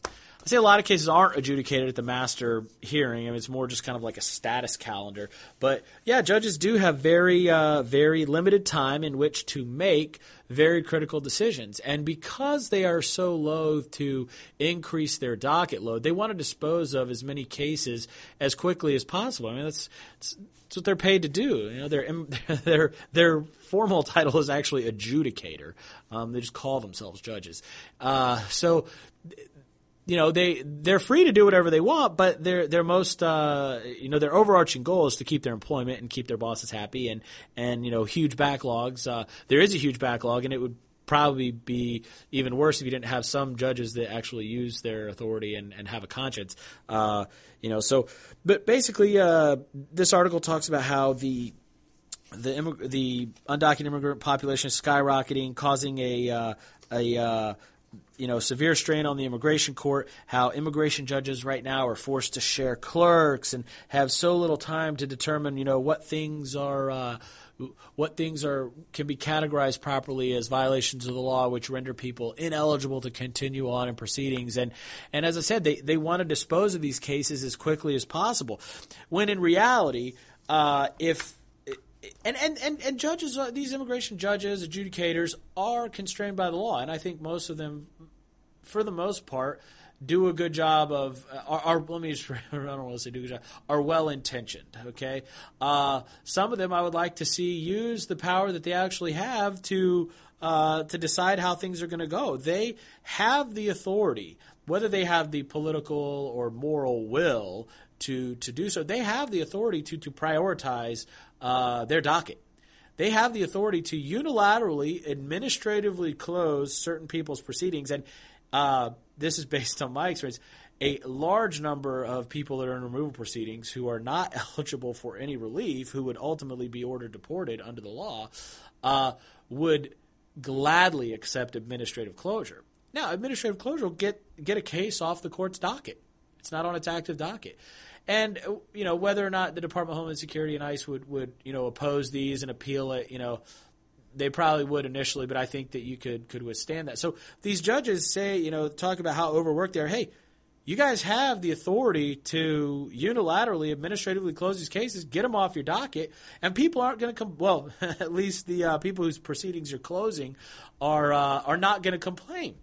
I say a lot of cases aren't adjudicated at the master hearing. I mean, it's more just kind of like a status calendar. But yeah, judges do have very, uh, very limited time in which to make very critical decisions. And because they are so loath to increase their docket load, they want to dispose of as many cases as quickly as possible. I mean, that's, that's, what they're paid to do. You know, their their their formal title is actually adjudicator. Um, they just call themselves judges. Uh, so you know they they're free to do whatever they want, but their their most uh, you know their overarching goal is to keep their employment and keep their bosses happy and and you know huge backlogs. Uh, there is a huge backlog, and it would probably be even worse if you didn't have some judges that actually use their authority and, and have a conscience. Uh, you know, so but basically, uh, this article talks about how the the immig- the undocumented immigrant population is skyrocketing, causing a uh, a uh, you know severe strain on the immigration court how immigration judges right now are forced to share clerks and have so little time to determine you know what things are uh, what things are can be categorized properly as violations of the law which render people ineligible to continue on in proceedings. And and as I said they they want to dispose of these cases as quickly as possible. When in reality uh, if and, and, and, and judges, uh, these immigration judges, adjudicators, are constrained by the law, and I think most of them, for the most part, do a good job of uh, are, are, let me just I don't want to say do a good job are well intentioned. Okay, uh, some of them I would like to see use the power that they actually have to uh, to decide how things are going to go. They have the authority, whether they have the political or moral will to to do so. They have the authority to to prioritize uh, their docket. They have the authority to unilaterally, administratively close certain people's proceedings, and uh, this is based on my experience. A large number of people that are in removal proceedings who are not eligible for any relief, who would ultimately be ordered deported under the law, uh, would gladly accept administrative closure. Now, administrative closure will get get a case off the court's docket. It's not on its active docket. And you know whether or not the Department of Homeland Security and ICE would would you know oppose these and appeal it, you know, they probably would initially, but I think that you could could withstand that. So these judges say, you know, talk about how overworked they are. Hey, you guys have the authority to unilaterally, administratively close these cases, get them off your docket, and people aren't going to come. Well, at least the uh, people whose proceedings you're closing are uh, are not going to complain.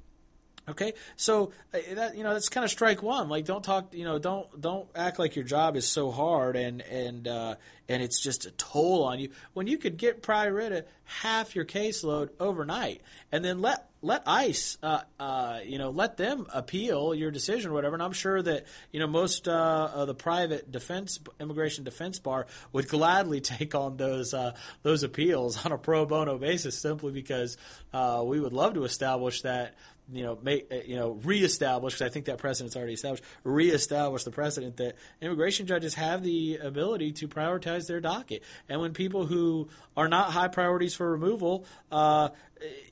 Okay, so uh, that you know that's kind of strike one. Like, don't talk. You know, don't don't act like your job is so hard and and uh, and it's just a toll on you when you could get of half your caseload overnight, and then let let ICE, uh, uh, you know, let them appeal your decision or whatever. And I'm sure that you know most uh, of the private defense immigration defense bar would gladly take on those uh, those appeals on a pro bono basis, simply because uh, we would love to establish that you know, make, uh, you know, reestablish, because I think that precedent's already established, reestablish the precedent that immigration judges have the ability to prioritize their docket. And when people who are not high priorities for removal, uh,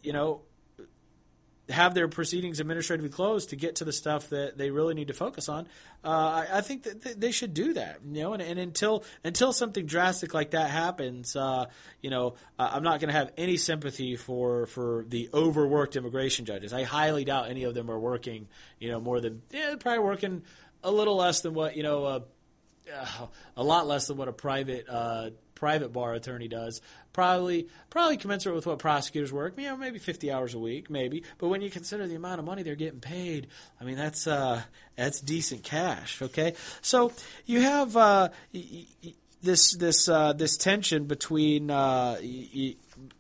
you know, have their proceedings administratively closed to get to the stuff that they really need to focus on. Uh, I, I, think that they should do that, you know. And, and until until something drastic like that happens, uh, you know, I'm not going to have any sympathy for for the overworked immigration judges. I highly doubt any of them are working, you know, more than yeah, probably working a little less than what you know. Uh, a lot less than what a private uh, private bar attorney does. Probably probably commensurate with what prosecutors work. You know, maybe 50 hours a week, maybe. But when you consider the amount of money they're getting paid, I mean that's uh, that's decent cash. Okay, so you have uh, this this uh, this tension between uh,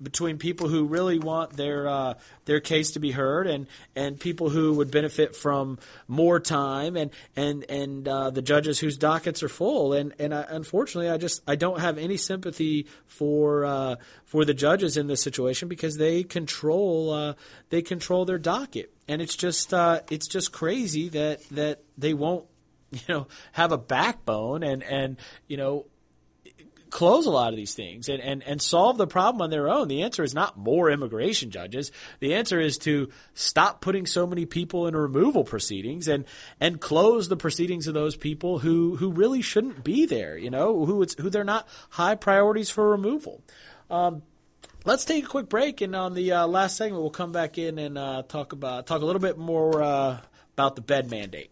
between people who really want their uh, their case to be heard and and people who would benefit from more time and and and uh, the judges whose dockets are full. And and I, unfortunately I just I don't have any sympathy for uh, for the judges in this situation because they control uh, they control their docket. And it's just uh, it's just crazy that that they won't you know have a backbone and and you know close a lot of these things and, and, and solve the problem on their own. The answer is not more immigration judges. The answer is to stop putting so many people in removal proceedings and, and close the proceedings of those people who, who really shouldn't be there, you know, who it's, who they're not high priorities for removal. Um, let's take a quick break, and on the uh, last segment, we'll come back in and uh, talk about talk a little bit more uh, about the bed mandate.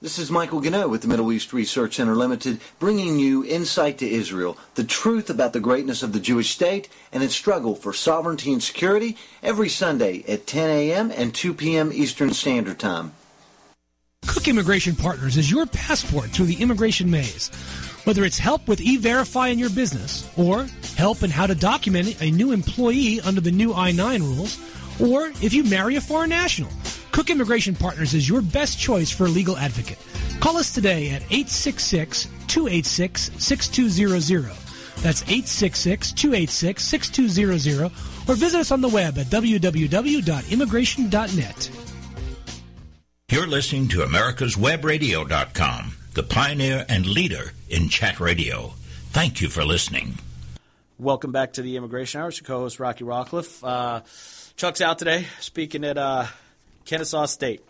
This is Michael Gannett with the Middle East Research Center Limited, bringing you Insight to Israel, the truth about the greatness of the Jewish state and its struggle for sovereignty and security, every Sunday at 10 a.m. and 2 p.m. Eastern Standard Time. Kuck Immigration Partners is your passport through the immigration maze. Whether it's help with e-verify in your business, or help in how to document a new employee under the new I-9 rules, or if you marry a foreign national, Kuck Immigration Partners is your best choice for a legal advocate. Call us today at 866-286-6200. That's 866-286-6200 or visit us on the web at www.immigration.net. You're listening to America's America'sWebRadio.com, the pioneer and leader in chat radio. Thank you for listening. Welcome back to the Immigration Hour. It's your co-host Rocky Rockcliffe. Uh, Chuck's out today, speaking at uh, Kennesaw State,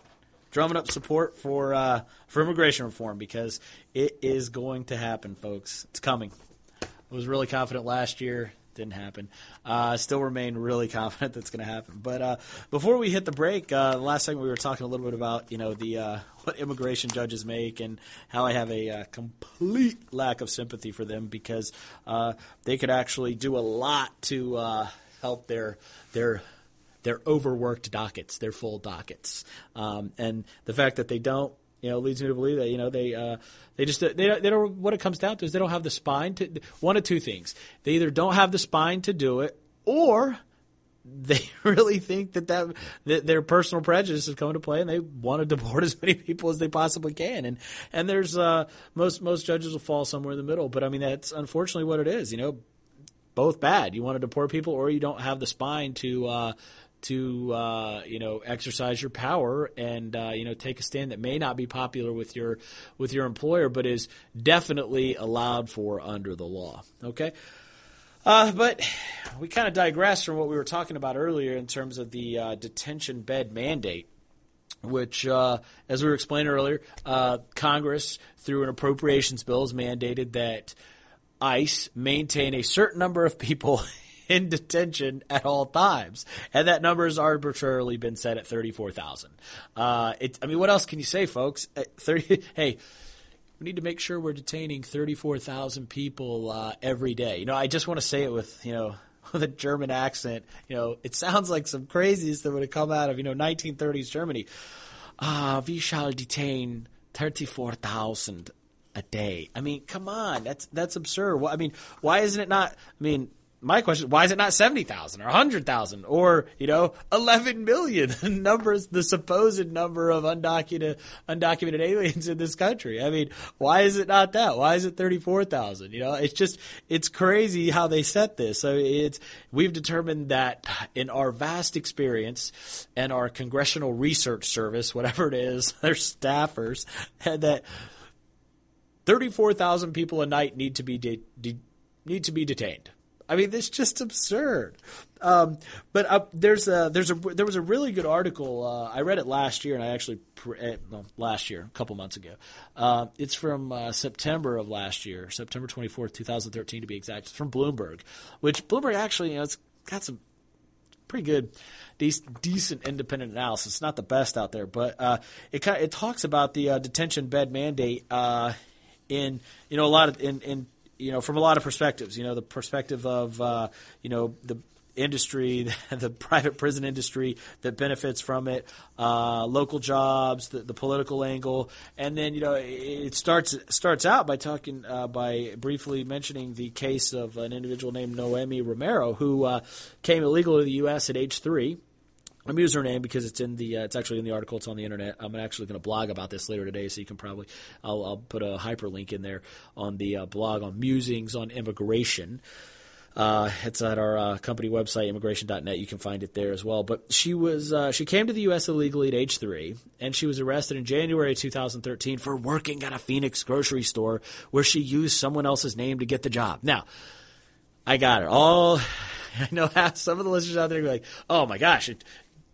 drumming up support for uh, for immigration reform because it is going to happen, folks. It's coming. I was really confident last year. Didn't happen. Uh, still remain really confident that's going to happen. But uh, before we hit the break, uh, last segment we were talking a little bit about you know the uh, what immigration judges make and how I have a uh, complete lack of sympathy for them because uh, they could actually do a lot to help their their their overworked dockets, their full dockets, um, and the fact that they don't, you know, leads me to believe that you know they uh, they just they don't, they don't. What it comes down to is they don't have the spine to one of two things. They either don't have the spine to do it, or they really think that, that that their personal prejudice is coming to play, and they want to deport as many people as they possibly can. And and there's uh, most most judges will fall somewhere in the middle, but I mean that's unfortunately what it is. You know, both bad. You want to deport people, or you don't have the spine to. Uh, to uh, you know exercise your power and uh, you know take a stand that may not be popular with your with your employer, but is definitely allowed for under the law. Okay. Uh, but we kind of digress from what we were talking about earlier in terms of the uh, detention bed mandate, which, uh, as we were explaining earlier, uh, Congress, through an appropriations bill, has mandated that ICE maintain a certain number of people in detention at all times, and that number has arbitrarily been set at thirty-four thousand. Uh, I mean, what else can you say, folks? At Thirty. Hey, we need to make sure we're detaining thirty-four thousand people uh, every day. You know, I just want to say it with you know. With a German accent, you know, it sounds like some crazies that would have come out of you know 1930s Germany. Ah, we shall detain thirty-four thousand a day. I mean, come on, that's that's absurd. Well, I mean, why isn't it not? I mean, my question is why is it not 70,000 or 100,000 or, you know, 11 million numbers, the supposed number of undocumented, undocumented aliens in this country? I mean, why is it not that? Why is it 34,000? You know, it's just, it's crazy how they set this. So it's, we've determined that in our vast experience and our congressional research service, whatever it is, their staffers, that 34,000 people a night need to be, de- de- need to be detained. I mean, it's just absurd. Um, but uh, there's a there's a there was a really good article. Uh, I read it last year, and I actually well, last year, a couple months ago. Uh, it's from uh, September of last year, September 24th, 2013, to be exact. It's from Bloomberg, which Bloomberg actually, you know, it's got some pretty good, decent, decent independent analysis. It's not the best out there, but uh, it kind it talks about the uh, detention bed mandate in you know a lot of in in you know, from a lot of perspectives. You know, the perspective of uh, you know the industry, the private prison industry that benefits from it, uh, local jobs, the, the, political angle, and then you know it starts starts out by talking uh, by briefly mentioning the case of an individual named Noemi Romero who uh, came illegal to the U.S. at age three. I'm using her name because it's in the uh, it's actually in the article. It's on the internet. I'm actually going to blog about this later today, so you can probably I'll, I'll put a hyperlink in there on the uh, blog on musings on immigration. Uh, it's at our uh, company website, immigration.net. You can find it there as well. But she was uh, she came to the U.S. illegally at age three, and she was arrested in January 2013 for working at a Phoenix grocery store where she used someone else's name to get the job. Now, I got her. All I know some of the listeners out there are like, "Oh my gosh,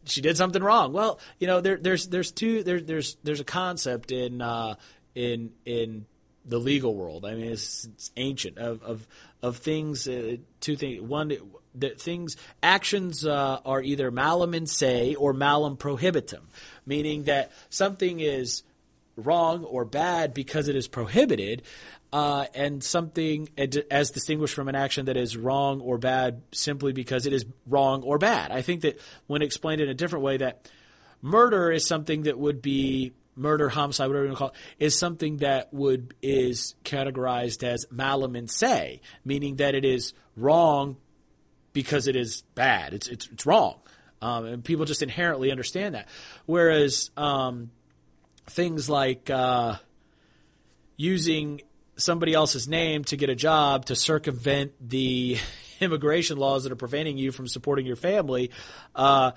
she did something wrong. Well, you know, there, there's there's two there, there's there's a concept in uh, in in the legal world. I mean, it's, it's ancient of of of things. Uh, two things. One that things actions uh, are either malum in se or malum prohibitum, meaning that something is wrong or bad because it is prohibited, uh, and something as distinguished from an action that is wrong or bad simply because it is wrong or bad. I think that when explained in a different way, that murder is something that would be murder, homicide, whatever you want to call it, is something that would is categorized as malum in se, meaning that it is wrong because it is bad. It's it's, it's wrong, um, and people just inherently understand that. Whereas um, things like uh, using somebody else's name to get a job to circumvent the immigration laws that are preventing you from supporting your family, uh,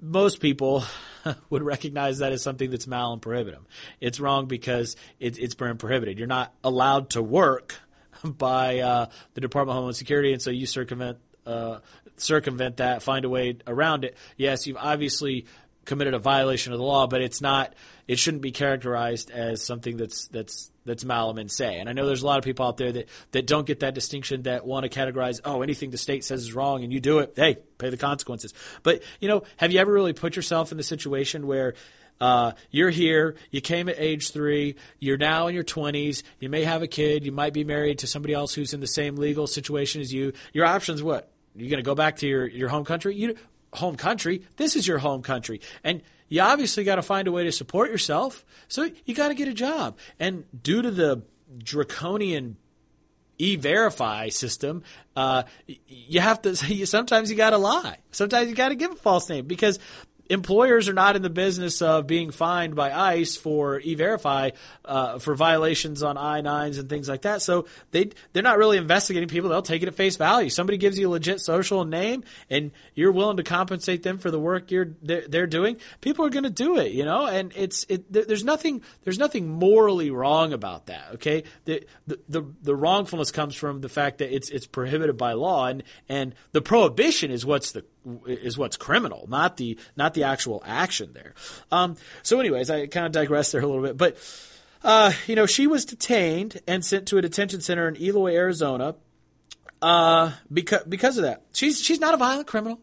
most people would recognize that as something that's malum prohibitum. It's wrong because it, it's prohibited. You're not allowed to work by uh, the Department of Homeland Security, and so you circumvent uh, circumvent that, find a way around it. Yes, you've obviously committed a violation of the law, but it's not. It shouldn't be characterized as something that's that's that's malum in se. And I know there's a lot of people out there that that don't get that distinction that want to categorize. Oh, anything the state says is wrong, and you do it. Hey, pay the consequences. But you know, have you ever really put yourself in the situation where uh, you're here, you came at age three, you're now in your 20s, you may have a kid, you might be married to somebody else who's in the same legal situation as you. Your options what? You're going to go back to your, your home country? You, home country. This is your home country. And you obviously got to find a way to support yourself. So you got to get a job. And due to the draconian e-verify system, uh, you have to. Sometimes you got to lie. Sometimes you got to give a false name because employers are not in the business of being fined by ICE for e-verify uh, for violations on I-9s and things like that. So they they're not really investigating people. They'll take it at face value. Somebody gives you a legit social name, and you're willing to compensate them for the work you're they're, they're doing. People are going to do it, you know. And it's it. There's nothing there's nothing morally wrong about that. Okay, the the the, the wrongfulness comes from the fact that it's it's prohibited by law, and and the prohibition is what's the is what's criminal, not the not the actual action there. Um, so, anyways, I kind of digressed there a little bit, but uh, you know, she was detained and sent to a detention center in Eloy, Arizona, uh, because because of that. She's she's not a violent criminal.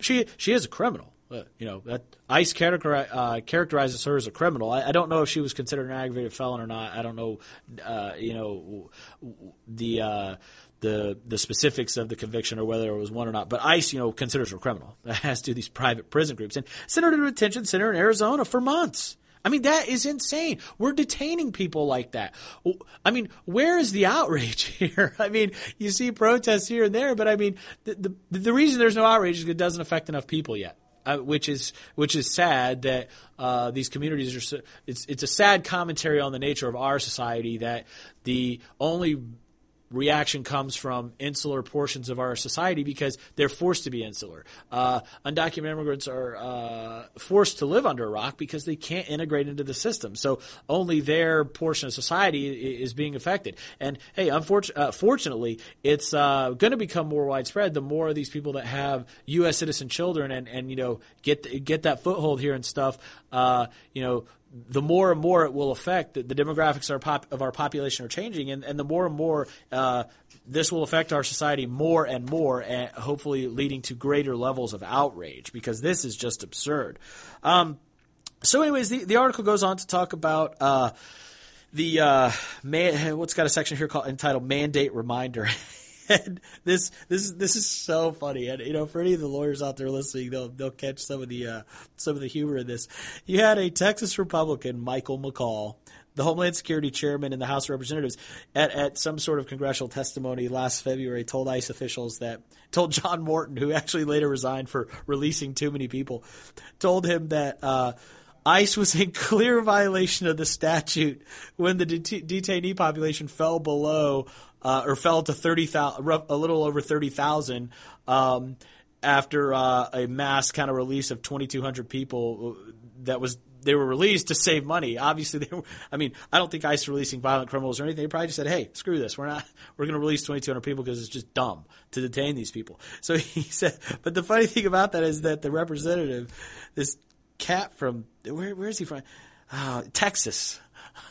She she is a criminal. Uh, you know that ICE uh, characterizes her as a criminal. I, I, don't know if she was considered an aggravated felon or not. I don't know. Uh, you know the uh, the the specifics of the conviction or whether it was one or not. But ICE, you know, considers her criminal, as do these private prison groups, and sent her to a detention center in Arizona for months. I mean, that is insane. We're detaining people like that. I mean, where is the outrage here? I mean, you see protests here and there, but I mean, the the, the reason there's no outrage is it doesn't affect enough people yet. Uh, which is which is sad that uh, these communities are. So, it's it's a sad commentary on the nature of our society that the only reaction comes from insular portions of our society because they're forced to be insular. Uh, undocumented immigrants are uh, forced to live under a rock because they can't integrate into the system. So only their portion of society is being affected. And hey, unfortunately, uh, it's uh, going to become more widespread the more of these people that have U.S. citizen children and, and you know get get that foothold here and stuff. Uh, you know the more and more it will affect the, the demographics of our, pop, of our, population are changing, and, and the more and more uh, this will affect our society more and more, and hopefully leading to greater levels of outrage because this is just absurd. Um, so, anyways, the, the article goes on to talk about uh, the uh, man, what's got a section here called entitled "Mandate Reminder." and this this is this is so funny. And you know, for any of the lawyers out there listening, they'll they'll catch some of the uh, some of the humor in this. You had a Texas Republican, Michael McCaul, the Homeland Security Chairman in the House of Representatives, at, at some sort of congressional testimony last February, told ICE officials that told John Morton, who actually later resigned for releasing too many people, told him that. Uh, ICE was in clear violation of the statute when the det- detainee population fell below uh, or fell to 30,000, a little over 30,000 um, after uh, a mass kind of release of 2,200 people that was they were released to save money. Obviously, they were, I mean, I don't think ICE is releasing violent criminals or anything. They probably just said, "Hey, screw this. We're not. We're going to release 2,200 people because it's just dumb to detain these people." So he said. But the funny thing about that is that the representative, this cat from where where is he from? Uh, Texas.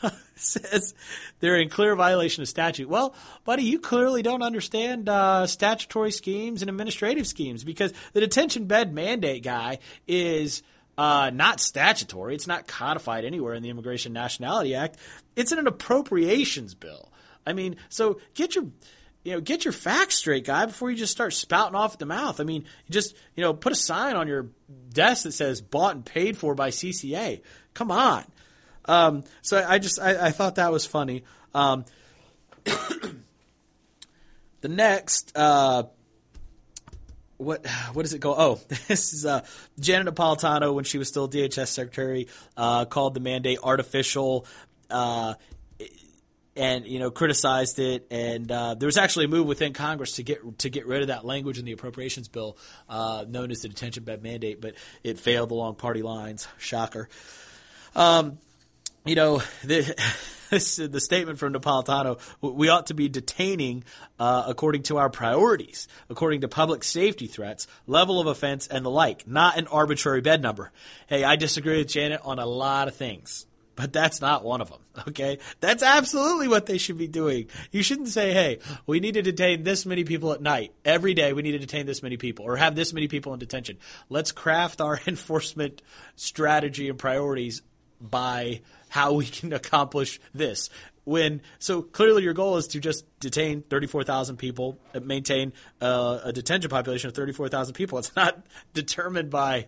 says they're in clear violation of statute. Well, buddy, you clearly don't understand uh, statutory schemes and administrative schemes because the detention bed mandate guy is uh, not statutory. It's not codified anywhere in the Immigration Nationality Act. It's in an appropriations bill. I mean, so get your you know, get your facts straight, guy, before you just start spouting off at the mouth. I mean, just, you know, put a sign on your desk that says bought and paid for by CCA. Come on. Um, so I just, I, I, thought that was funny. Um, the next, uh, what what does it go? Oh, this is uh, Janet Napolitano when she was still DHS secretary uh, called the mandate artificial. Uh, and you know criticized it, and uh, there was actually a move within Congress to get to get rid of that language in the appropriations bill, uh, known as the detention bed mandate, but it failed along party lines. Shocker. Um, you know the. the statement from Napolitano, we ought to be detaining uh, according to our priorities, according to public safety threats, level of offense, and the like, not an arbitrary bed number. Hey, I disagree with Janet on a lot of things but that's not one of them. Okay. That's absolutely what they should be doing. You shouldn't say, Hey, we need to detain this many people at night. Every day we need to detain this many people or have this many people in detention. Let's craft our enforcement strategy and priorities by how we can accomplish this. When so clearly your goal is to just detain 34,000 people, maintain uh, a detention population of 34,000 people. It's not determined by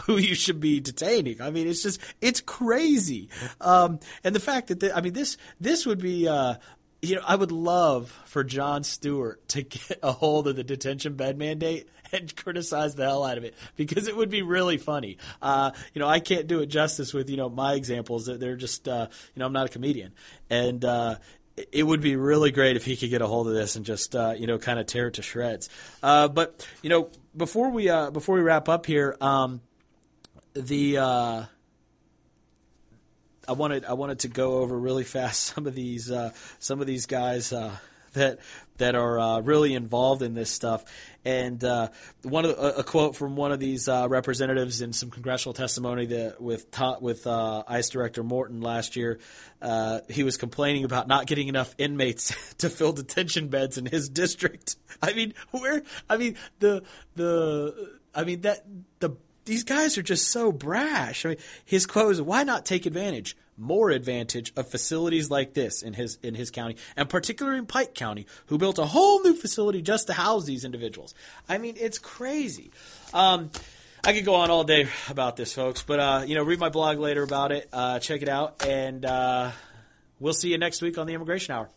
who you should be detaining. I mean, it's just it's crazy. Um, and the fact that the, I mean this this would be. Uh, you know, I would love for Jon Stewart to get a hold of the detention bed mandate and criticize the hell out of it because it would be really funny. Uh, you know, I can't do it justice with you know my examples. That they're just uh, you know I'm not a comedian, and uh, it would be really great if he could get a hold of this and just uh, you know kind of tear it to shreds. Uh, but you know before we uh, before we wrap up here. Um, the uh, I wanted I wanted to go over really fast some of these uh, some of these guys uh, that that are uh, really involved in this stuff. And uh, one of a quote from one of these uh, representatives in some congressional testimony that with with ICE Director Morton last year, he was complaining about not getting enough inmates to fill detention beds in his district. I mean, where? I mean the the I mean that the these guys are just so brash. I mean, his quote is, "Why not take advantage, more advantage of facilities like this in his in his county, and particularly in Pike County, who built a whole new facility just to house these individuals." I mean, it's crazy. Um, I could go on all day about this, folks, but uh, you know, read my blog later about it. Uh, check it out, and uh, we'll see you next week on the Immigration Hour.